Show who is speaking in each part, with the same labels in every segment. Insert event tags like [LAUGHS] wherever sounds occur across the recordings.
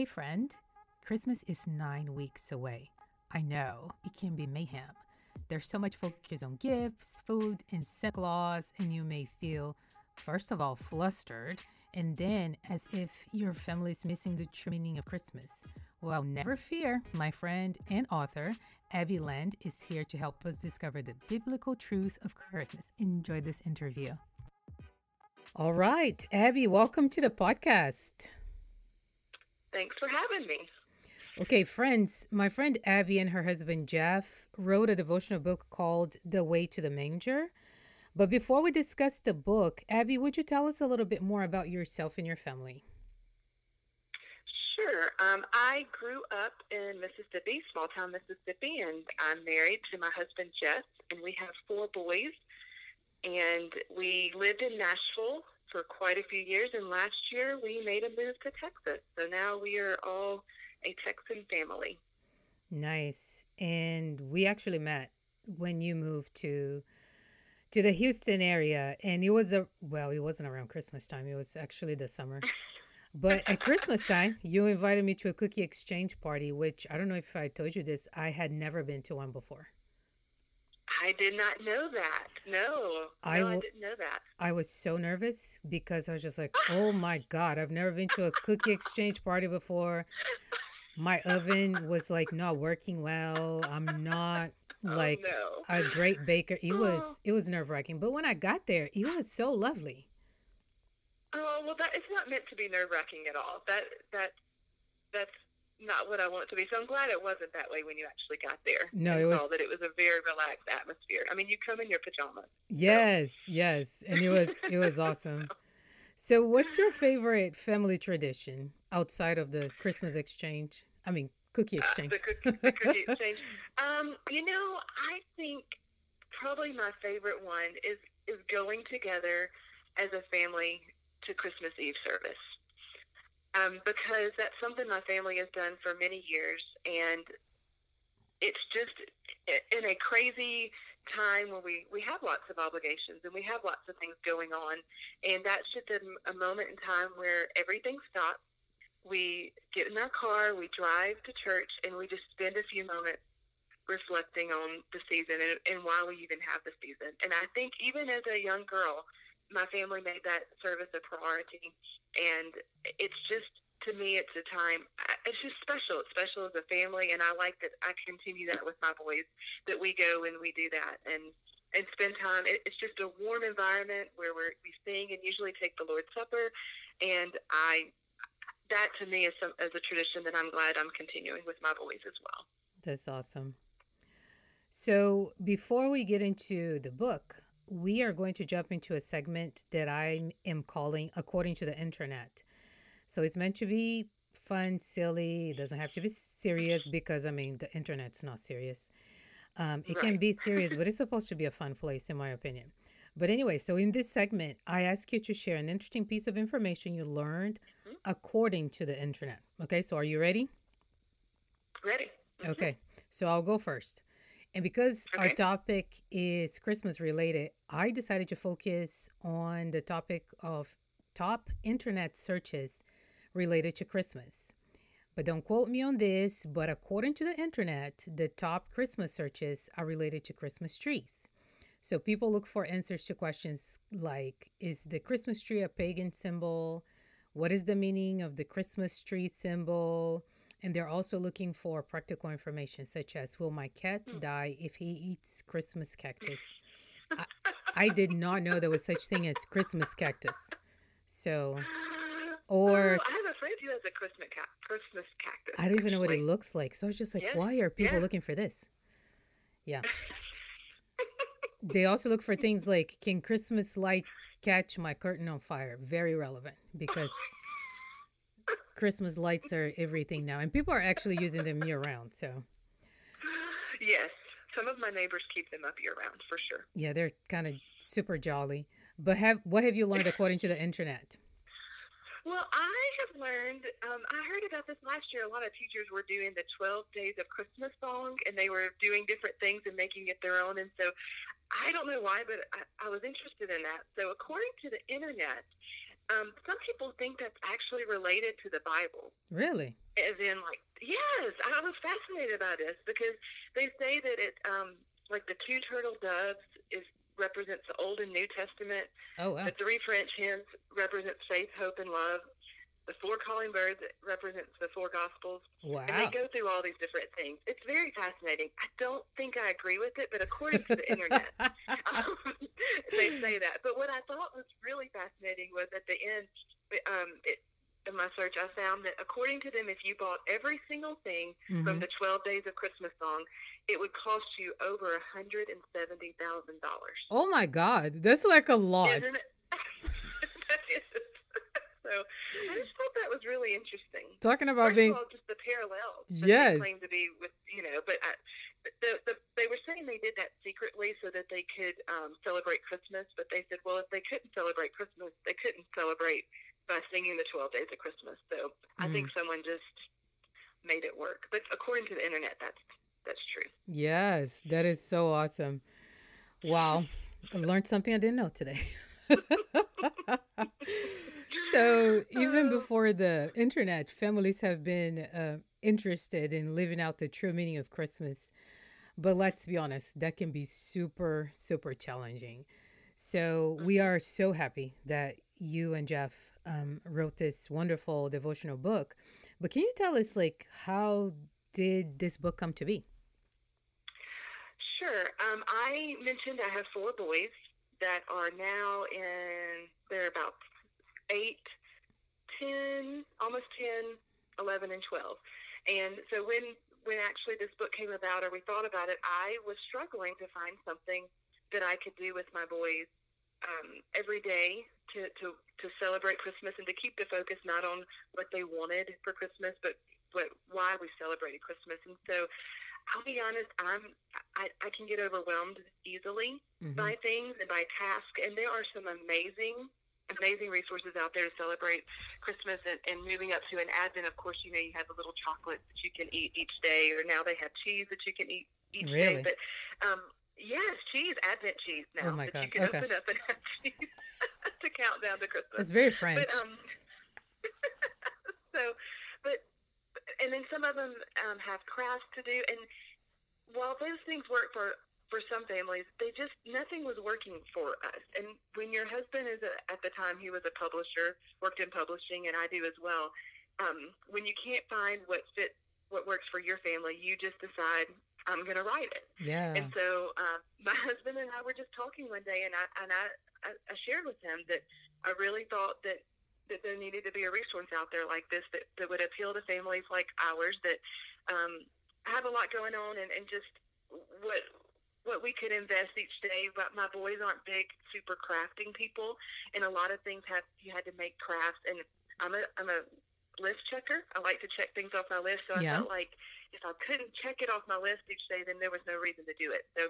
Speaker 1: Hey, friend, Christmas is nine weeks away. I know it can be mayhem. There's so much focus on gifts, food, and Santa Claus, and you may feel, first of all, flustered, and then as if your family is missing the true meaning of Christmas. Well, never fear. My friend and author, Abbey Land, is here to help us discover the biblical truth of Christmas. Enjoy this interview. All right, Abbey, welcome to the podcast.
Speaker 2: Thanks for having me.
Speaker 1: Okay, friends, my friend Abbey and her husband Jeff wrote a devotional book called The Way to the Manger. But before we discuss the book, Abbey, would you tell us a little bit more about yourself and your family?
Speaker 2: Sure. Um, I grew up in Mississippi, small town Mississippi, and I'm married to my husband Jeff, and we have four boys. And we lived in Nashville for quite a few years, and last year we made a move to Texas. So now we are all a Texan family.
Speaker 1: Nice. And we actually met when you moved to to the Houston area and it was a well, it wasn't around Christmas time. It was actually the summer. [LAUGHS] But at Christmas time, you invited me to a cookie exchange party, which I don't know if I told you this, I had never been to one before.
Speaker 2: I did not know that. No,
Speaker 1: I
Speaker 2: no, I didn't know that.
Speaker 1: I was so nervous because I was just like, oh my God, I've never been to a cookie exchange party before. My oven was like not working well. I'm not oh, like
Speaker 2: oh, no.
Speaker 1: a great baker. It oh. was it was nerve wracking. But when I got there, it was so lovely.
Speaker 2: Oh well, that it's not meant to be nerve wracking at all. That that that's not what I want it to be. So I'm glad it wasn't that way when you actually got there.
Speaker 1: No, it was
Speaker 2: that it was a very relaxed atmosphere. I mean, you come in your pajamas.
Speaker 1: yes, yes. And it was it was awesome. [LAUGHS] So what's your favorite family tradition outside of the Christmas exchange? I mean cookie
Speaker 2: Uh,
Speaker 1: exchange.
Speaker 2: the cookie, [LAUGHS] the cookie exchange. Um, you know, I think probably my favorite one is is going together as a family to Christmas Eve service. Um, because that's something my family has done for many years, and it's just in a crazy time where we, we have lots of obligations and we have lots of things going on, and that's just a, a moment in time where everything stops. We get in our car, we drive to church, and we just spend a few moments reflecting on the season and, and why we even have the season. And I think even as a young girl, my family made that service a priority, and it's just to me, it's a time. It's just special. It's special as a family, and I like that. I continue that with my boys. That we go and we do that, and and spend time. It's just a warm environment where we're, we sing and usually take the Lord's Supper, and I. That to me is some is a tradition that I'm glad I'm continuing with my boys as well.
Speaker 1: That's awesome. So, before we get into the book, we are going to jump into a segment that I am calling According to the Internet. So, it's meant to be fun, silly. It doesn't have to be serious because, I mean, the internet's not serious. Um, it can be serious, but it's [LAUGHS] supposed to be a fun place, in my opinion. But anyway, so in this segment, I ask you to share an interesting piece of information you learned
Speaker 2: Mhm.
Speaker 1: according to the internet. Okay, so are you ready?
Speaker 2: Ready? Mhm.
Speaker 1: Okay, so I'll go first. And because our topic is Christmas related, I decided to focus on the topic of top internet searches related to Christmas. But don't quote me on this, but according to the internet, the top Christmas searches are related to Christmas trees. So people look for answers to questions like Is the Christmas tree a pagan symbol? What is the meaning of the Christmas tree symbol? And they're also looking for practical information, such as Will my cat
Speaker 2: Hmm.
Speaker 1: die if he eats Christmas cactus? I, I [LAUGHS] did not know there was such thing as Christmas cactus. So [GASPS] or-
Speaker 2: Oh, I have a friend who has a Christmas ca- Christmas cactus.
Speaker 1: I don't even know what it looks like. So I was just like, why are people
Speaker 2: yeah.
Speaker 1: looking for this? Yeah. [LAUGHS] they also look for things like can Christmas lights catch my curtain on fire? Very relevant because Christmas lights are everything now, and people are actually using them year round. So
Speaker 2: yes, some of my neighbors keep them up year round for sure.
Speaker 1: yeah, they're kind of super jolly. But have what have you learned according to the internet?
Speaker 2: Well, I have learned. Um, I heard about this last year. A lot of teachers were doing the 12 Days of Christmas song, and they were doing different things and making it their own. And so, I don't know why, but I, I was interested in that. So, according to the internet, um, some people think that's actually related to the Bible.
Speaker 1: Really?
Speaker 2: As in, like, yes, I was fascinated by this because they say that it, um, like the two turtle doves is represents the Old and New Testament.
Speaker 1: Oh wow.
Speaker 2: The three French hens represents faith, hope, and love. The four calling birds represents the four gospels.
Speaker 1: Wow.
Speaker 2: And they go through all these different things. It's very fascinating. I don't think I agree with it, but according to the internet, [LAUGHS] um, [LAUGHS] they say that. But what I thought was really fascinating was at the end, um, it, in my search, I found that according to them, if you bought every single thing mm-hmm. from the 12 Days of Christmas song, it would cost you over $170,000.
Speaker 1: Oh my God. That's like a lot.
Speaker 2: Isn't it? So I just thought that was really interesting.
Speaker 1: Talking about
Speaker 2: First
Speaker 1: being.
Speaker 2: All, just the parallels.
Speaker 1: Yes.
Speaker 2: They claim to be with, you know, but I, the, the, they were saying they did that secretly so that they could um, celebrate Christmas, but they said, well, if they couldn't celebrate Christmas, they couldn't celebrate by singing the 12 days of Christmas. So mm. I think mm. someone just made it work. But according to the internet, that's that's true.
Speaker 1: Yes, that is so awesome. Wow. [LAUGHS] I learned something I didn't know today. [LAUGHS] [LAUGHS] so [LAUGHS] even uh. before the internet, families have been uh, interested in living out the true meaning of Christmas. But let's be honest, that can be super, super challenging. So we mm-hmm. are so happy that you and Jeff um, wrote this wonderful devotional book. But can you tell us, like, how did this book come to be?
Speaker 2: Sure. Um, I mentioned I have four boys that are now in, they're about 8, 10, almost 10, 11, and 12. And so when when actually this book came about or we thought about it, I was struggling to find something that I could do with my boys um, every day to, to, to celebrate Christmas and to keep the focus not on what they wanted for Christmas, but, but why we celebrated Christmas. And so I'll be honest, I'm I, I can get overwhelmed easily mm-hmm. by things and by tasks, and there are some amazing amazing resources out there to celebrate Christmas and, and moving up to an Advent. Of course, you know you have the little chocolates that you can eat each day, or now they have cheese that you can eat each
Speaker 1: really?
Speaker 2: day. But um, yes, cheese, Advent cheese now
Speaker 1: oh
Speaker 2: that
Speaker 1: God.
Speaker 2: you can
Speaker 1: okay.
Speaker 2: open up and have [LAUGHS] cheese to count down to Christmas.
Speaker 1: It's very French.
Speaker 2: But, um, [LAUGHS] so, but and then some of them um, have crafts to do, and while those things work for for some families, they just nothing was working for us. And when your husband is a, at the time he was a publisher, worked in publishing, and I do as well. Um, when you can't find what fits what works for your family, you just decide I'm going to write it.
Speaker 1: Yeah.
Speaker 2: And so uh, my [LAUGHS] husband and I were just talking one day, and I and I, I shared with him that I really thought that that there needed to be a resource out there like this that, that would appeal to families like ours that um, have a lot going on and, and just what what we could invest each day. But my boys aren't big, super crafting people, and a lot of things have you had to make crafts. And I'm a I'm a list checker. I like to check things off my list. So I yeah. felt like if I couldn't check it off my list each day, then there was no reason to do it. So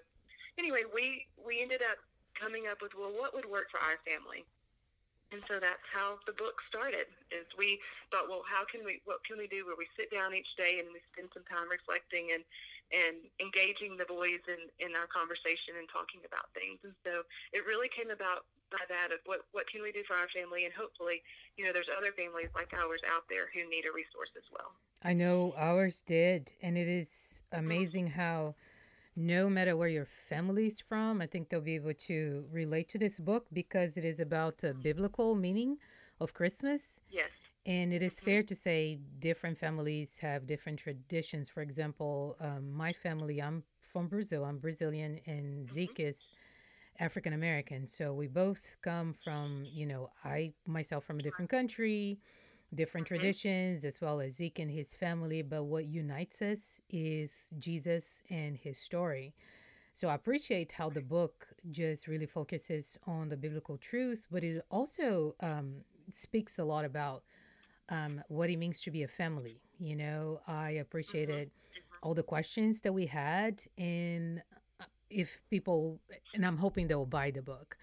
Speaker 2: anyway, we we ended up coming up with well, what would work for our family. And so that's how the book started. Is we thought, well, how can we? What can we do? Where we sit down each day and we spend some time reflecting and and engaging the boys in in our conversation and talking about things. And so it really came about by that of what what can we do for our family, and hopefully, you know, there's other families like ours out there who need a resource as well.
Speaker 1: I know ours did, and it is mm-hmm. amazing how no matter where your family's from, I think they'll be able to relate to this book because it is about the biblical meaning of Christmas.
Speaker 2: Yes.
Speaker 1: And it is mm-hmm. fair to say different families have different traditions. For example, um, my family, I'm from Brazil, I'm Brazilian, and mm-hmm. Zeke is African American. So we both come from, you know, I myself from a different country different mm-hmm. traditions as well as Zeke and his family, but what unites us is Jesus and his story. So I appreciate how the book just really focuses on the biblical truth, but it also um, speaks a lot about um, what it means to be a family. You know, I mm-hmm. appreciated mm-hmm. all the questions that we had, and uh, if people, and I'm hoping they'll buy the book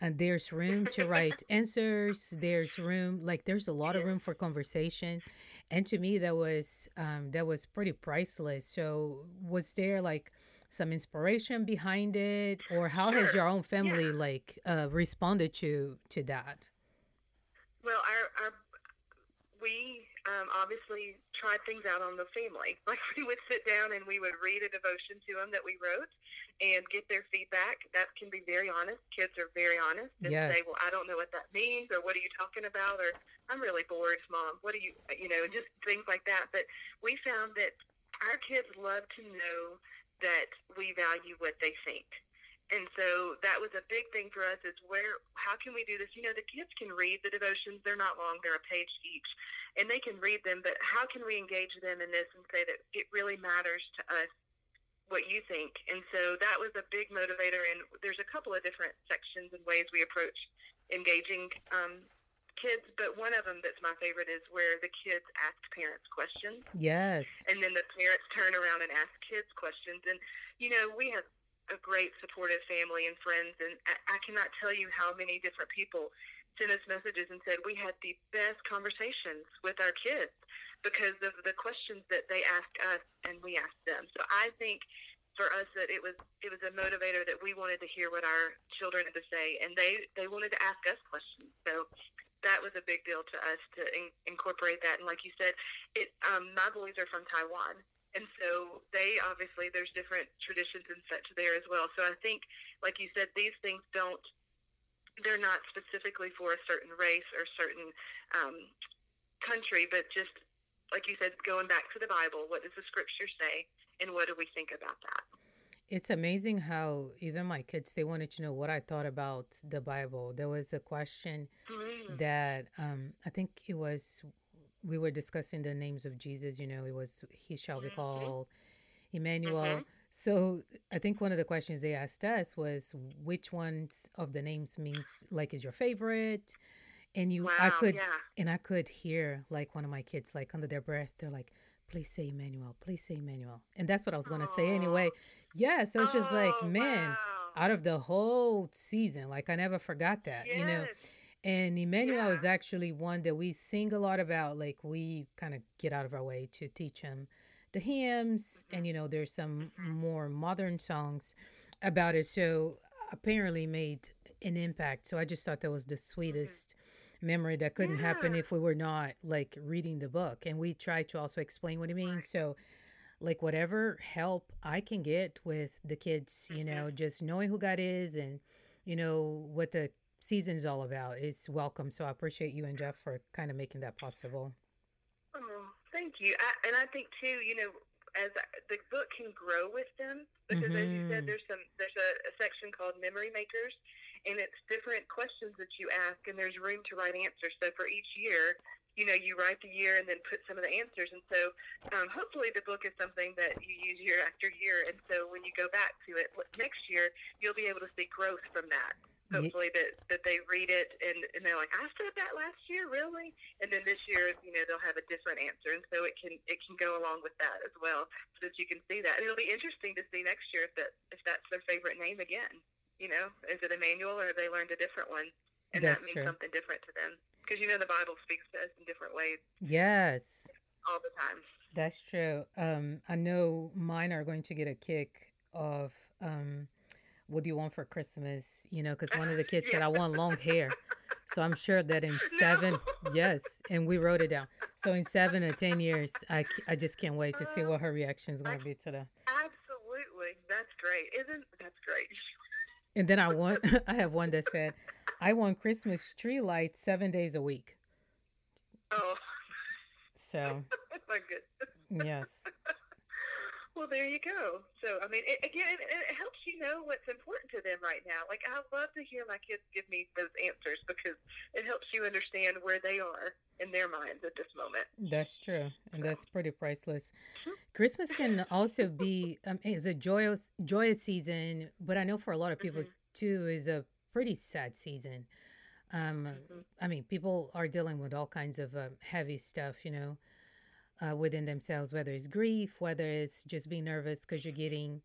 Speaker 1: and there's room to [LAUGHS] write answers there's room like there's a lot of room for conversation and to me that was um, that was pretty priceless so was there like some inspiration behind it or how has your own family yeah. like uh, responded to to that
Speaker 2: Well, our, our we um, obviously tried things out on the family. [LAUGHS] Like we would sit down and we would read a devotion to them that we wrote and get their feedback. That can be very honest. Kids are very honest and
Speaker 1: Yes.
Speaker 2: say, "Well, I don't know what that means," or "What are you talking about?" or "I'm really bored, mom. What are you?" You know, just things like that. But we found that our kids love to know that we value what they think. And so that was a big thing for us is where how can we do this? You know, the kids can read the devotions, they're not long, they're a page each, and they can read them, but how can we engage them in this and say that it really matters to us what you think? And so that was a big motivator and there's a couple of different sections and ways we approach engaging um, kids, but one of them that's my favorite is where the kids ask parents questions
Speaker 1: Yes.
Speaker 2: and then the parents turn around and ask kids questions. And you know, we have a great supportive family and friends, and I, I cannot tell you how many different people sent us messages and said we had the best conversations with our kids because of the questions that they asked us and we asked them. So I think for us that it was it was a motivator that we wanted to hear what our children had to say, and they they wanted to ask us questions. So that was a big deal to us to in, incorporate that. And like you said, it um, my boys are from Taiwan, and so they obviously there's different traditions and such there as well. So I think, like you said, these things don't they're not specifically for a certain race or certain um, country, but just like you said, going back to the Bible, what does the Scripture say, and what do we think about that?
Speaker 1: It's amazing how even my kids they wanted to know what I thought about the Bible. There was a question
Speaker 2: Mm.
Speaker 1: that um I think it was we were discussing the names of Jesus, you know, it was he shall be
Speaker 2: Mhm.
Speaker 1: called Emmanuel.
Speaker 2: Mhm.
Speaker 1: So I think one of the questions they asked us was which ones of the names means like is your favorite? And you
Speaker 2: Wow,
Speaker 1: I could
Speaker 2: yeah.
Speaker 1: and I could hear like one of my kids like under their breath, they're like, please say Emmanuel, please say Emmanuel. And that's what I was gonna say anyway. Yeah, so it's just like,
Speaker 2: Oh,
Speaker 1: man,
Speaker 2: wow.
Speaker 1: out of the whole season, like I never forgot that, you know. And Emmanuel is actually one that we sing a lot about. Like we kind of get out of our way to teach him the hymns, and you know, there's some more modern songs about it. So apparently made an impact. So I just thought that was the sweetest memory that couldn't happen if we were not like reading the book. And we try to also explain what it means. So like whatever help I can get with the kids, you
Speaker 2: Mhm.
Speaker 1: know, just knowing who God is and you know what the season is all about is welcome. So I appreciate you and Jeff for kind of making that possible.
Speaker 2: Oh, thank you. I, and I think too, you know, as I, the book can grow with them because, as you said, there's some there's a, a section called memory makers, and it's different questions that you ask, and there's room to write answers. So for each year, you know, you write the year and then put some of the answers, and so um, hopefully the book is something that you use year after year, and so when you go back to it next year, you'll be able to see growth from that hopefully that that they read it and, and they're like, I said that last year, really? And then this year, you know, they'll have a different answer, and so it can it can go along with that as well, so that you can see that. And it'll be interesting to see next year if that if that's their favorite name again. You know, is it Emmanuel or have they learned a different one, and
Speaker 1: That's
Speaker 2: that means
Speaker 1: true.
Speaker 2: something different to them? Because you know the Bible speaks to us in different ways
Speaker 1: Yes,
Speaker 2: all the time.
Speaker 1: that's true. Um, I know mine are going to get a kick of um, what do you want for Christmas? You know, because one of the [LAUGHS] kids said I want long hair. So I'm sure that in [LAUGHS] seven,
Speaker 2: No.
Speaker 1: yes, and we wrote it down. So in seven or ten years, I, I just can't wait to see uh, what her reaction is going to be to that.
Speaker 2: Absolutely, that's great, isn't that's great?
Speaker 1: And then I [LAUGHS] want, I have one that said, I want Christmas tree lights seven days a week.
Speaker 2: Oh,
Speaker 1: So
Speaker 2: my goodness.
Speaker 1: yes,
Speaker 2: Well, there you go. So, I mean, it, again, it, it helps you know what's important to them right now. Like, I love to hear my kids give me those answers because it helps you understand where they are in their minds at this moment.
Speaker 1: that's true, and that's pretty priceless. Christmas can [LAUGHS] also be um, is a joyous joyous season, but I know for a lot of people
Speaker 2: Mhm.
Speaker 1: too is a pretty sad season. Um,
Speaker 2: Mhm.
Speaker 1: I mean, people are dealing with all kinds of um, heavy stuff, you know, uh, within themselves, whether it's grief, whether it's just being nervous because you're getting,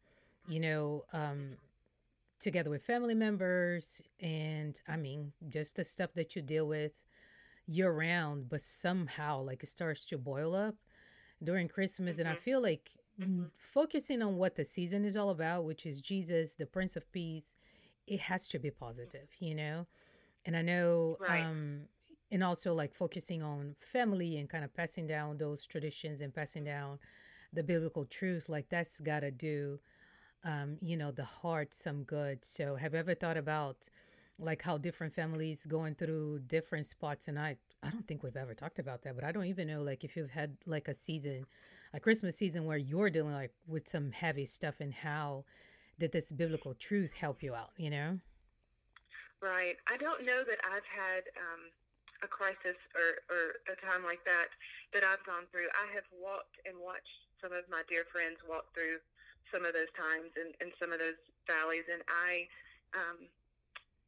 Speaker 1: you know, um, together with family members. And I mean, just the stuff that you deal with year round, but somehow like it starts to boil up during Christmas. And I
Speaker 2: Mhm.
Speaker 1: feel like
Speaker 2: Mhm.
Speaker 1: focusing on what the season is all about, which is Jesus, the Prince of Peace, it has to be positive, you know? And I know
Speaker 2: Right.
Speaker 1: um, and also like focusing on family and kind of passing down those traditions and passing down the biblical truth like that's got to do um, you know the heart some good. So have you ever thought about like how different families going through different spots? And i i don't think we've ever talked about that but i don't even know like if you've had like a season a christmas season where you're dealing like with some heavy stuff and how did this biblical truth help you out you know?
Speaker 2: Right. I don't know that i've had um a crisis or, or a time like that that I've gone through. I have walked and watched some of my dear friends walk through some of those times and, and some of those valleys, and I, um,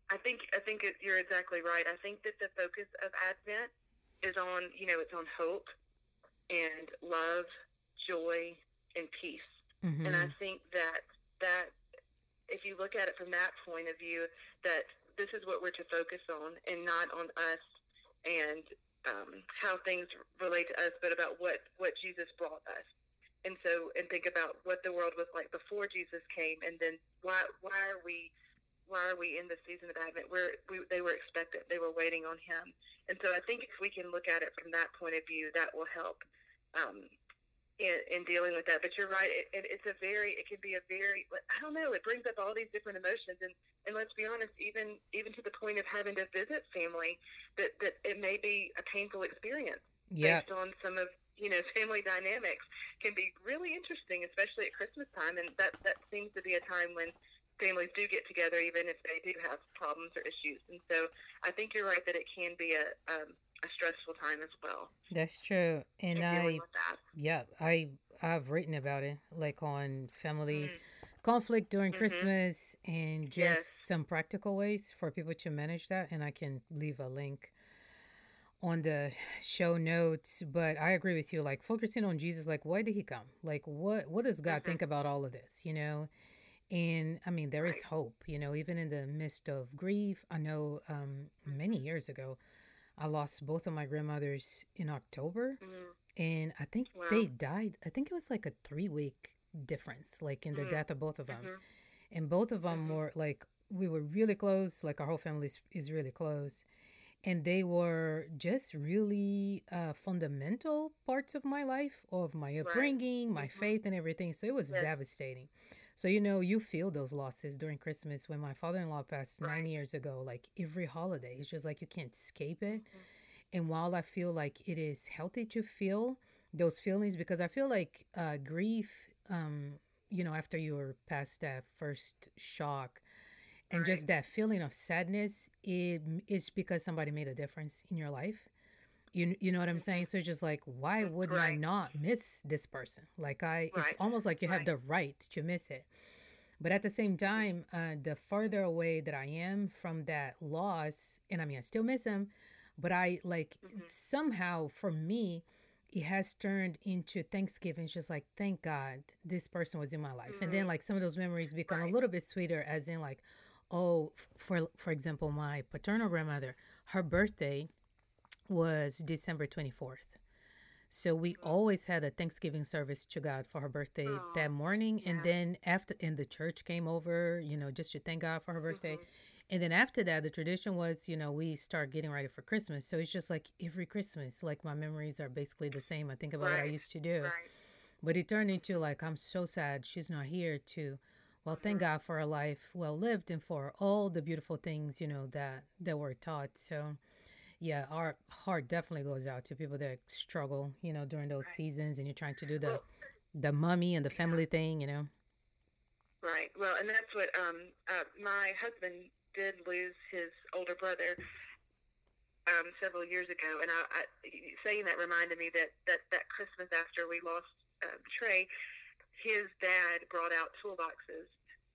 Speaker 2: I think I think it, you're exactly right. I think that the focus of Advent is on you know it's on hope and love, joy, and peace, mm-hmm. and I think that that if you look at it from that point of view, that this is what we're to focus on and not on us and um, how things relate to us, but about what what Jesus brought us. And so, and think about what the world was like before Jesus came, and then why why are we why are we in the season of Advent? We're, we they were expectant, they were waiting on Him, and so I think if we can look at it from that point of view, that will help um, in, in dealing with that. But you're right; it, it, it's a very, it can be a very, I don't know, it brings up all these different emotions, and and let's be honest, even even to the point of having to visit family, that that it may be a painful experience
Speaker 1: yeah.
Speaker 2: based on some of you know [LAUGHS] family dynamics can be really interesting, especially at Christmas time, and that that seems to be a time when families do get together, even if they do have problems or issues. And so I think you're right that it can be a um, a stressful time as well.
Speaker 1: That's true, and I yeah I I've written about it like on family. Mm-hmm. Conflict during mm-hmm. Christmas and just yes. some practical ways for people to manage that. And I can leave a link on the show notes but i agree with you like focusing on jesus like why did he come like what what does god mm-hmm. think about all of this you know and i mean there right. is hope you know even in the midst of grief i know um many mm-hmm. years ago I lost both of my grandmothers in October, mm-hmm. and I think wow. they died. I think it was like a three week difference, like in the mm-hmm. death of both of them. Mm-hmm. And both of them mm-hmm. were like we were really close. Like our whole family is, is really close, and they were just really uh, fundamental parts of my life, of my upbringing, right. my mm-hmm. faith, and everything. So it was yes. devastating. So, you know, you feel those losses during Christmas. When my father in law passed right. nine years ago, like every holiday, it's just like you can't escape it. Mm-hmm. And while I feel like it is healthy to feel those feelings, because I feel like uh, grief, um, you know, after you're past that first shock, and right. just that feeling of sadness, it is because somebody made a difference in your life. You, you know what I'm saying? So it's just like, why would right. I not miss this person? Like I, right. it's almost like you have right. the right to miss it. But at the same time, uh, the further away that I am from that loss, and I mean, I still miss him, but I like mm-hmm. somehow for me, it has turned into Thanksgiving. It's just like, thank God this person was in my life. Mm-hmm. And then mm-hmm. like some of those memories become a little bit sweeter, as in like, oh, for for example, my paternal grandmother, her birthday was December 24th. So we mm-hmm. always had a Thanksgiving service to God for her birthday Aww. that morning. Yeah. And then after, and the church came over, you know, just to thank God for her birthday. Mm-hmm. And then after that, the tradition was, you know, we start getting ready for Christmas. So it's just like every Christmas, like my memories are basically the same. I think about right. what I used to do. Right. But it turned into like, I'm so sad she's not here to, well, mm-hmm. thank God for a life well lived and for all the beautiful things, you know, that, that were taught. So, yeah, our heart definitely goes out to people that struggle, you know, during those right. seasons, and you're trying to do the well, the mummy and the family yeah. thing, you know.
Speaker 2: Right. Well, and that's what um, uh, my husband did lose his older brother um, several years ago, and I, I, saying that reminded me that that that Christmas after we lost um, Trey, his dad brought out toolboxes,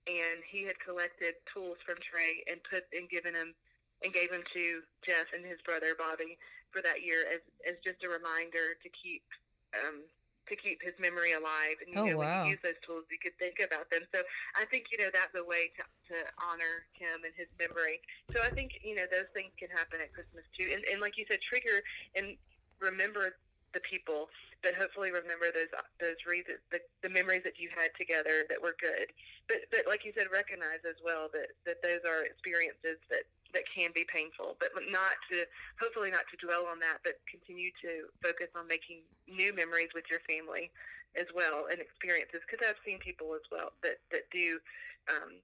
Speaker 2: and he had collected tools from Trey and put and given him and gave them to Jeff and his brother Bobby for that year as as just a reminder to keep um, to keep his memory alive. And you
Speaker 1: oh,
Speaker 2: know,
Speaker 1: wow.
Speaker 2: when you use those tools, you could think about them. So I think you know that's a way to to honor him and his memory. So I think you know those things can happen at Christmas too. And and like you said, trigger and remember the people, but hopefully remember those those reasons, the, the memories that you had together that were good. But but like you said, recognize as well that that those are experiences that that can be painful, but not to hopefully not to dwell on that, but continue to focus on making new memories with your family as well and experiences. Because I've seen people as well that that do um,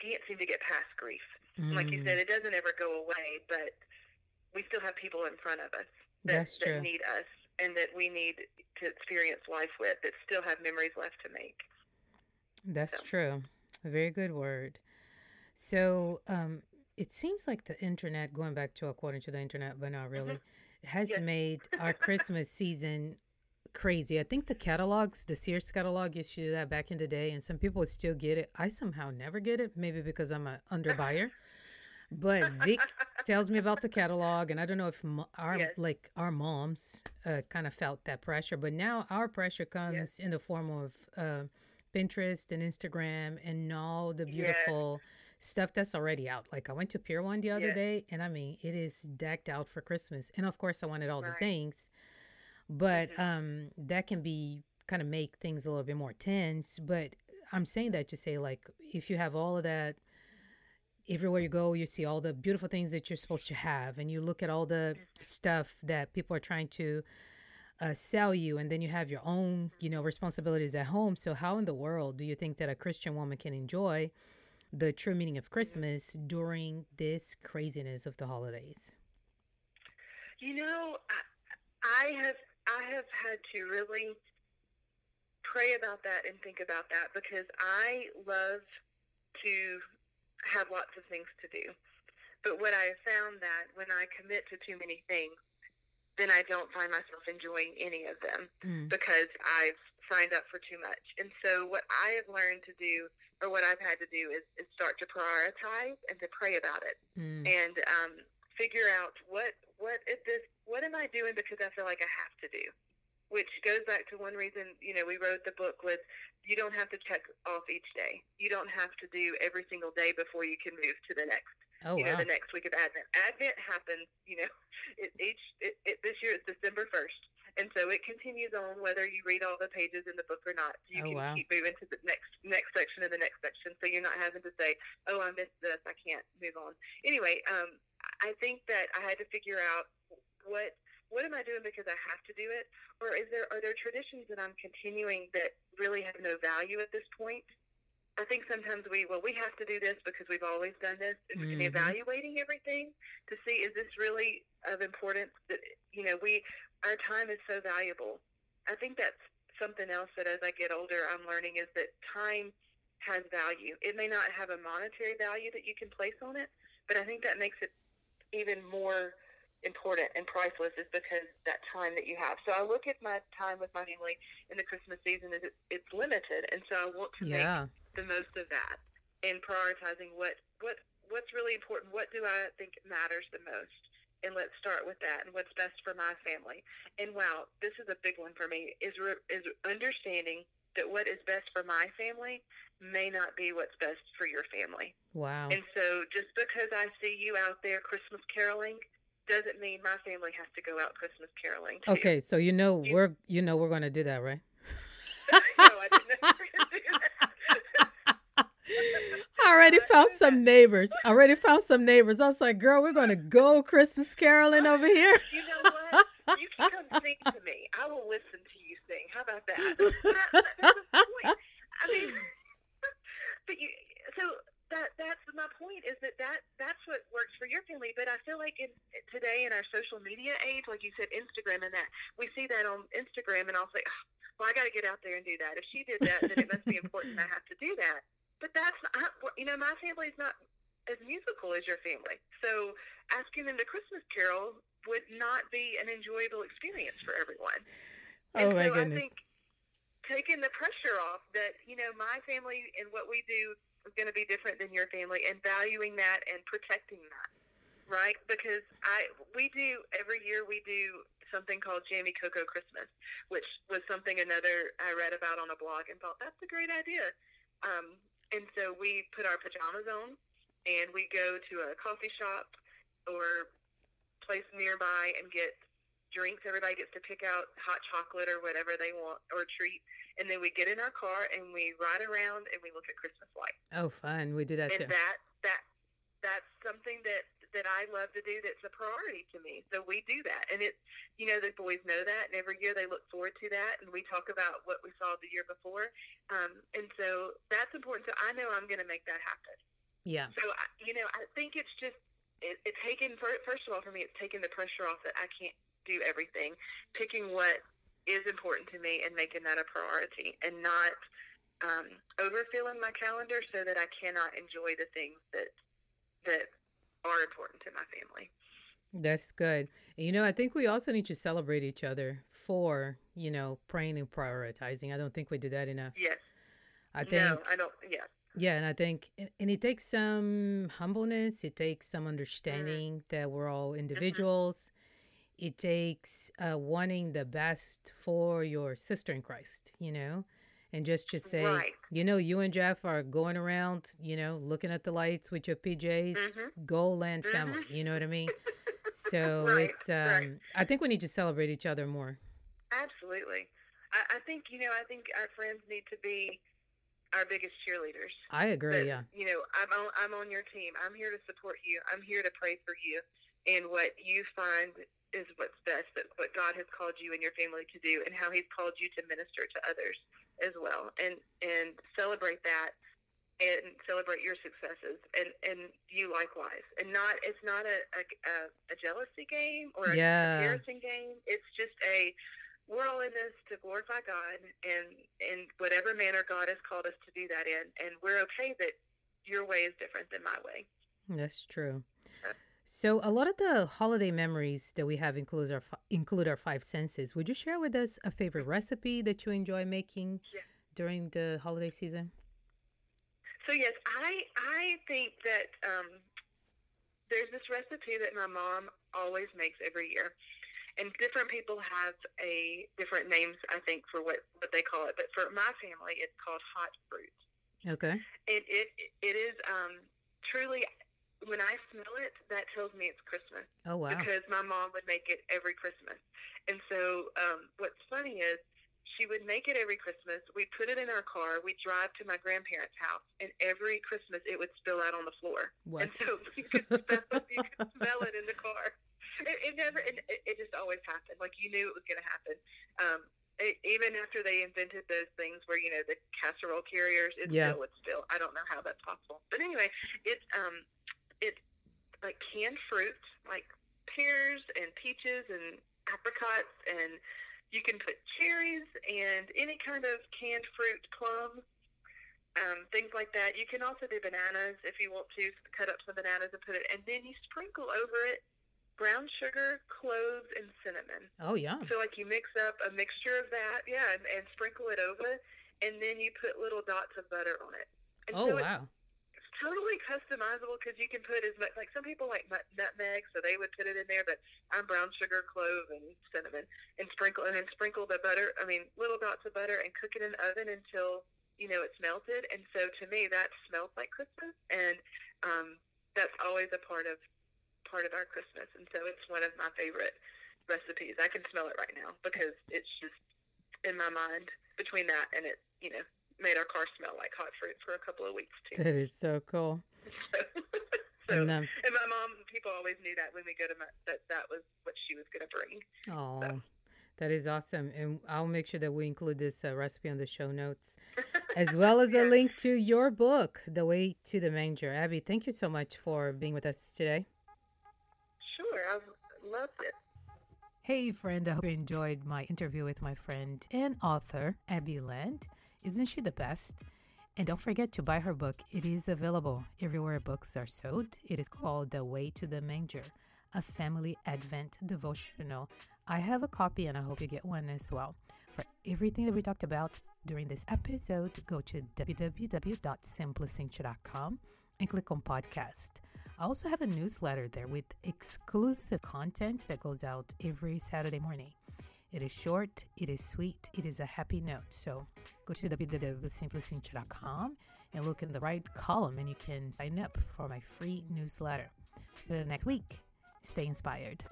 Speaker 2: can't seem to get past grief. Mm. Like you said, it doesn't ever go away, but we still have people in front of us that, that need us and that we need to experience life with that still have memories left to make.
Speaker 1: That's so. true. A very good word. So, um, it seems like the internet, going back to according to the internet, but not really, mm-hmm. has yes. made our [LAUGHS] Christmas season crazy. I think the catalogs, the Sears catalog used to do that back in the day, and some people would still get it. I somehow never get it, maybe because I'm an underbuyer. but Zeke [LAUGHS] tells me about the catalog, and I don't know if our yes. like our moms uh, kind of felt that pressure, but now our pressure comes yes. in the form of uh, Pinterest and Instagram and all the beautiful. Yes stuff that's already out. Like I went to Pier One the other yeah. day, and I mean, it is decked out for Christmas. And of course, I wanted all right. the things, but mm-hmm. um, that can be kind of make things a little bit more tense. But I'm saying that to say, like, if you have all of that everywhere you go, you see all the beautiful things that you're supposed to have, and you look at all the mm-hmm. stuff that people are trying to. Uh, sell you and then you have your own you know responsibilities at home so how in the world do you think that a christian woman can enjoy the true meaning of Christmas during this craziness of the holidays?
Speaker 2: You know, I, have I have had to really pray about that and think about that because I love to have lots of things to do. But what I have found that when I commit to too many things, then I don't find myself enjoying any of them mm. because I've signed up for too much. And so what I have learned to do or what I've had to do is, is start to prioritize and to pray about it mm. and um, figure out what what is this what am I doing because I feel like I have to do which goes back to one reason you know we wrote the book with you don't have to check off each day you don't have to do every single day before you can move to the next oh, you know wow. the next week of advent advent happens you know [LAUGHS] it, each it, it, this year it's december 1st and so it continues on whether you read all the pages in the book or not. You oh, can wow. keep moving to the next next section and the next section, so you're not having to say, "Oh, I missed this. I can't move on." Anyway, um, I think that I had to figure out what what am I doing because I have to do it, or is there are there traditions that I'm continuing that really have no value at this point? I think sometimes we well we have to do this because we've always done this. Mm-hmm. evaluating everything to see is this really of importance that you know we our time is so valuable. I think that's something else that as I get older, I'm learning is that time has value. It may not have a monetary value that you can place on it, but I think that makes it even more important and priceless is because that time that you have. So I look at my time with my family in the Christmas season is it's limited, and so I want to yeah. make the most of that and prioritizing what what what's really important. What do I think matters the most? And let's start with that and what's best for my family. And wow, this is a big one for me is re- is understanding that what is best for my family may not be what's best for your family.
Speaker 1: Wow.
Speaker 2: And so just because I see you out there Christmas caroling doesn't mean my family has to go out Christmas caroling. Too.
Speaker 1: Okay, so you know you, we're you know we're going to do that, right? [LAUGHS]
Speaker 2: no, I didn't [LAUGHS] know
Speaker 1: already found some neighbors. I already found some neighbors. I was like, girl, we're going to go Christmas caroling over [LAUGHS] here.
Speaker 2: You know what? You can come sing to me. I will listen to you sing. How about that? that, that's the point. I mean, [LAUGHS] but you, so that that's my point is that, that that's what works for your family. But I feel like in today in our social media age, like you said, Instagram and that, we see that on Instagram and I'll say, oh, well, I got to get out there and do that. If she did that, then it must be important I have to do that. But that's not, you know, my family's not as musical as your family. So asking them to Christmas carol would not be an enjoyable experience for everyone.
Speaker 1: Oh my so goodness. I think
Speaker 2: taking the pressure off that, you know, my family and what we do is going to be different than your family and valuing that and protecting that. Right? Because I we do every year we do something called Jammie Cocoa Christmas, which was something another I read about on a blog and thought that's a great idea. Um, and so we put our pajamas on and we go to a coffee shop or place nearby and get drinks. Everybody gets to pick out hot chocolate or whatever they want or treat. And then we get in our car and we ride around and we look at Christmas lights.
Speaker 1: Oh, fun. We do that
Speaker 2: and
Speaker 1: too.
Speaker 2: that, that, that's something that that I love to do that's a priority to me. So we do that. And it's, you know, the boys know that. And every year they look forward to that. And we talk about what we saw the year before. Um, and so that's important. So I know I'm going to make that happen.
Speaker 1: Yeah.
Speaker 2: So, I, you know, I think it's just, it, it's taken, first of all, for me, it's taking the pressure off that I can't do everything, picking what is important to me and making that a priority and not um, overfilling my calendar so that I cannot enjoy the things that that are important to my family.
Speaker 1: That's good. You know, I think we also need to celebrate each other for, you know, praying and prioritizing. I don't think we do that enough.
Speaker 2: Yes.
Speaker 1: I think
Speaker 2: No, I don't yeah.
Speaker 1: Yeah, and I think and it takes some humbleness, it takes some understanding that we're all individuals. It takes uh, wanting the best for your sister in Christ, you know? And just to say,
Speaker 2: Right.
Speaker 1: you know, you and Jeff are going around, you know, looking at the lights with your PJs,
Speaker 2: Mhm.
Speaker 1: go land family, you know what I mean? [LAUGHS] So
Speaker 2: Right,
Speaker 1: it's um
Speaker 2: right.
Speaker 1: I think we need to celebrate each other more.
Speaker 2: Absolutely. I, I think, you know, I think our friends need to be our biggest cheerleaders.
Speaker 1: I agree,
Speaker 2: that,
Speaker 1: yeah.
Speaker 2: You know, I'm on I'm on your team. I'm here to support you. I'm here to pray for you. And what you find is what's best, that what God has called you and your family to do and how he's called you to minister to others as well. And and celebrate that and celebrate your successes and, and you likewise. And not it's not a a, a, jealousy game or a
Speaker 1: Yeah.
Speaker 2: comparison game. It's just a we're all in this to glorify God and in whatever manner God has called us to do that in, and we're okay that your way is different than my way.
Speaker 1: That's true. So a lot of the holiday memories that we have includes our include our five senses. Would you share with us a favorite recipe that you enjoy making
Speaker 2: Yeah.
Speaker 1: during the holiday season?
Speaker 2: So yes, I I think that um, there's this recipe that my mom always makes every year, and different people have a different names I think for what what they call it. But for my family, it's called hot fruit.
Speaker 1: Okay.
Speaker 2: It it it is um, truly. When I smell it, that tells me it's Christmas.
Speaker 1: Oh wow.
Speaker 2: because my mom would make it every Christmas. And so um, what's funny is she would make it every Christmas. We'd put it in our car. We'd drive to my grandparents' house, and every Christmas it would spill out on the floor.
Speaker 1: What?
Speaker 2: And so you could [LAUGHS] smell, you could smell it in the car. It, it never. It, it just always happened. Like you knew it was going to happen. Um, it, even after they invented those things where you know the casserole carriers, it
Speaker 1: Yeah.
Speaker 2: still would spill. I don't know how that's possible. But anyway, it's um, it's like canned fruit, like pears and peaches and apricots, and you can put cherries and any kind of canned fruit, plums, um, things like that. You can also do bananas if you want to. Cut up some bananas and put it, and then you sprinkle over it brown sugar, cloves, and cinnamon.
Speaker 1: Oh yeah.
Speaker 2: So like you mix up a mixture of that, yeah, and, and sprinkle it over, and then you put little dots of butter on it. And
Speaker 1: Oh
Speaker 2: so
Speaker 1: wow.
Speaker 2: Totally customizable because you can put as much like some people like nutmeg, so they would put it in there. But I'm brown sugar, clove, and cinnamon, and sprinkle and then sprinkle the butter. I mean, little dots of butter, and cook it in the oven until you know it's melted. And so to me, that smells like Christmas, and um, that's always a part of part of our Christmas. And so it's one of my favorite recipes. I can smell it right now because it's just in my mind between that and it, you know, made our car smell like hot fruit for a couple of weeks too.
Speaker 1: That is so cool. [LAUGHS]
Speaker 2: So, so
Speaker 1: And um,
Speaker 2: and my mom, people always knew that when we go to my, that that was what she was going to bring.
Speaker 1: oh, that is awesome. And I'll make sure that we include this uh, recipe on the show notes, [LAUGHS] as well as a link to your book, The Way to the Manger. Abbey, thank you so much for being with us today.
Speaker 2: Sure, I loved it.
Speaker 1: Hey, friend, I hope you enjoyed my interview with my friend and author, Abbey Land. Isn't she the best? And don't forget to buy her book. It is available everywhere books are sold. It is called The Way to the Manger, a family advent devotional. I have a copy and I hope you get one as well. For everything that we talked about during this episode, go to www.simplycintia.com and click on podcast. I also have a newsletter there with exclusive content that goes out every Saturday morning. It is short, it is sweet, it is a happy note. So go to www.simplycintia.com and look in the right column and you can sign up for my free newsletter. Till next week, stay inspired.